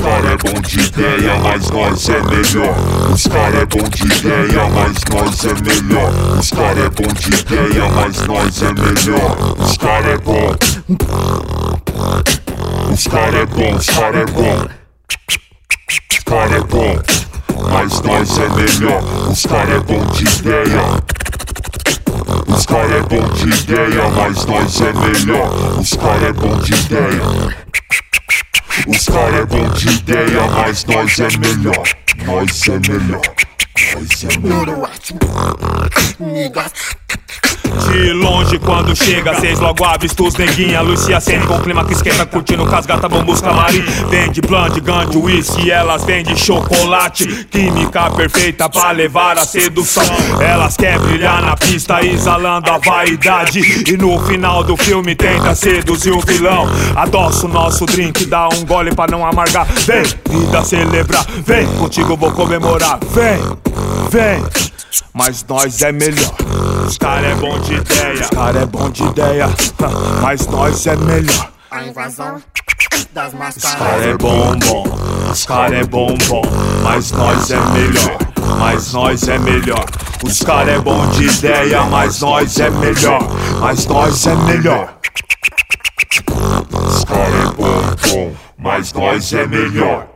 bom de ideia, mas nós é melhor. Os cara é bom de ideia, mas nós é melhor. Os cara é bom de ideia, mas nós é melhor. Os cara é bom. Os cara é bom, os cara é bom. Os cara é bom, mas nós é melhor. Os cara é bom de ideia. Os cara é bom de ideia, mas nós é melhor. Os cara é bom de ideia. Os cara é bom de ideia, mas nós é melhor. Nós é melhor. Nós é melhor. De longe quando chega, cês logo avistam os neguinha. Lucia Sene com clima que esquenta, curtindo com as gatas bambus camarim Vende blunt, gante, whisky, elas vendem chocolate. Química perfeita pra levar a sedução. Elas querem brilhar na pista, exalando a vaidade. E no final do filme tenta seduzir o vilão. Adoça o nosso drink, dá um gole pra não amargar. Vem, vida celebrar, vem, contigo vou comemorar. Vem, vem, mas nós é melhor Os cara é bom de ideia, os cara é bom de ideia. Mas nós é melhor. A invasão das Os máscaras. cara é bom, bom, os cara é bom, bom, mas nós é melhor, mas nós é melhor. Os cara é bom de ideia, mas nós é melhor, mas nós é melhor. Os cara é bom, bom, mas nós é melhor.